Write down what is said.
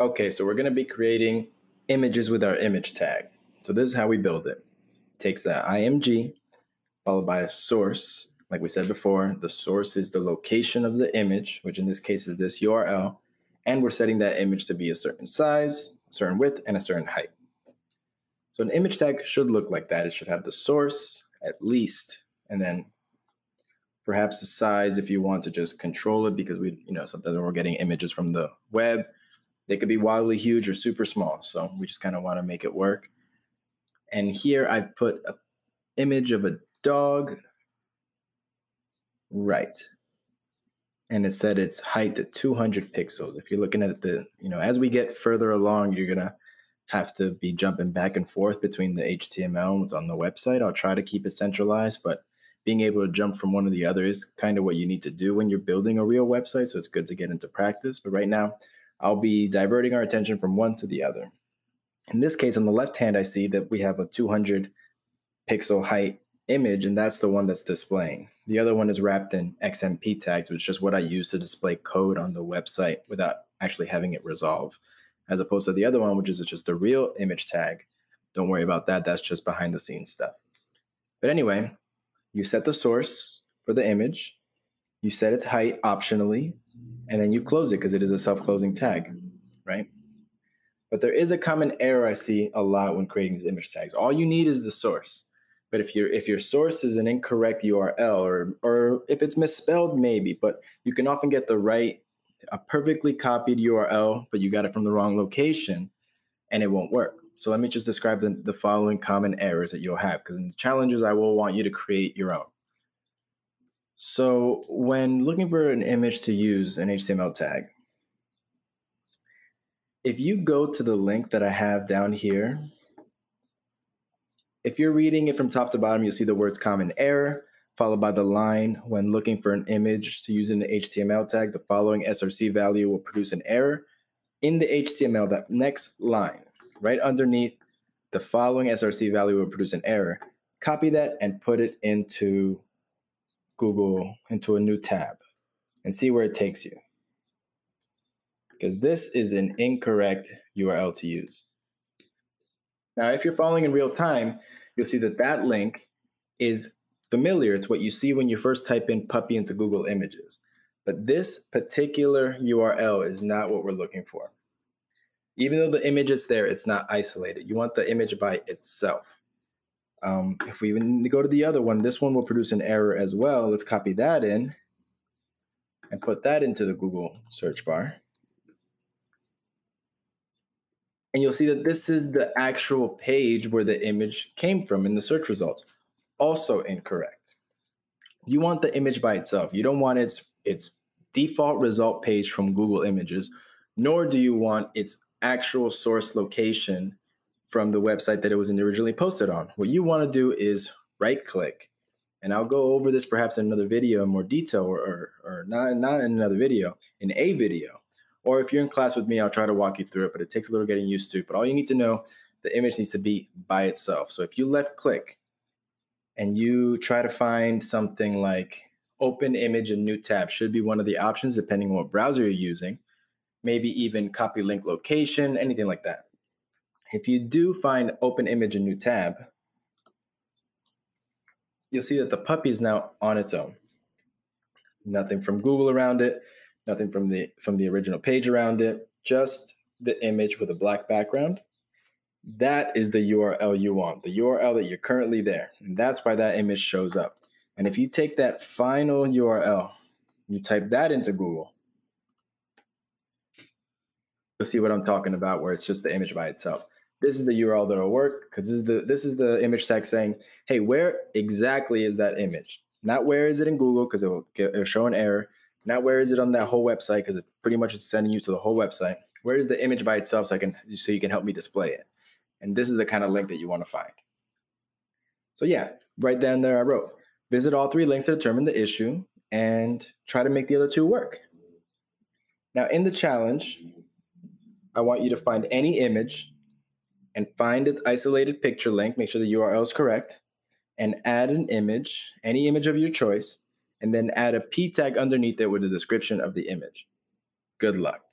Okay, so we're going to be creating images with our image tag. So this is how we build it. it takes that IMG followed by a source. Like we said before, the source is the location of the image, which in this case is this URL. And we're setting that image to be a certain size, a certain width, and a certain height. So an image tag should look like that. It should have the source at least, and then perhaps the size if you want to just control it because we, you know, sometimes we're getting images from the web, they could be wildly huge or super small. So we just kind of want to make it work. And here I've put an image of a dog. Right. And it said its height to 200 pixels. If you're looking at the, you know, as we get further along, you're going to have to be jumping back and forth between the HTML and what's on the website. I'll try to keep it centralized, but being able to jump from one to the other is kind of what you need to do when you're building a real website. So it's good to get into practice. But right now, I'll be diverting our attention from one to the other. In this case, on the left hand, I see that we have a 200 pixel height image, and that's the one that's displaying. The other one is wrapped in XMP tags, which is just what I use to display code on the website without actually having it resolve, as opposed to the other one, which is just a real image tag. Don't worry about that. That's just behind the scenes stuff. But anyway, you set the source for the image, you set its height optionally, and then you close it because it is a self-closing tag, right? But there is a common error I see a lot when creating these image tags. All you need is the source. But if your if your source is an incorrect URL or or if it's misspelled, maybe, but you can often get the right, a perfectly copied URL, but you got it from the wrong location, and it won't work. So let me just describe the, the following common errors that you'll have because in the challenges, I will want you to create your own. So when looking for an image to use an HTML tag, if you go to the link that I have down here, if you're reading it from top to bottom, you'll see the words common error, followed by the line when looking for an image to use an HTML tag, the following SRC value will produce an error. In the HTML, that next line right underneath the following SRC value will produce an error. Copy that and put it into Google, into a new tab, and see where it takes you. Because this is an incorrect URL to use. Now, if you're following in real time, you'll see that that link is familiar. It's what you see when you first type in puppy into Google Images. But this particular URL is not what we're looking for even though the image is there, it's not isolated. You want the image by itself. Um, if we even go to the other one, this one will produce an error as well. Let's copy that in and put that into the Google search bar. And you'll see that this is the actual page where the image came from in the search results. Also incorrect. You want the image by itself. You don't want its its default result page from Google Images, nor do you want its actual source location from the website that it was originally posted on. What you want to do is right click, and I'll go over this perhaps in another video in more detail or, or, or not, not in another video, in a video. Or if you're in class with me, I'll try to walk you through it, but it takes a little getting used to. But all you need to know, the image needs to be by itself. So if you left click and you try to find something like open image in new tab should be one of the options depending on what browser you're using maybe even copy link location, anything like that. If you do find open image in new tab, you'll see that the puppy is now on its own. Nothing from Google around it, nothing from the from the original page around it, just the image with a black background. That is the URL you want, the URL that you're currently there. And that's why that image shows up. And if you take that final URL, you type that into Google, you'll see what I'm talking about, where it's just the image by itself. This is the URL that'll work because this is the this is the image tag saying, hey, where exactly is that image? Not where is it in Google because it will it'll show an error. Not where is it on that whole website because it pretty much is sending you to the whole website. Where is the image by itself so I can so you can help me display it? And this is the kind of link that you want to find. So yeah, right down there I wrote, visit all three links to determine the issue and try to make the other two work. Now in the challenge, I want you to find any image and find an isolated picture link, make sure the URL is correct, and add an image, any image of your choice, and then add a p tag underneath it with a description of the image. Good luck.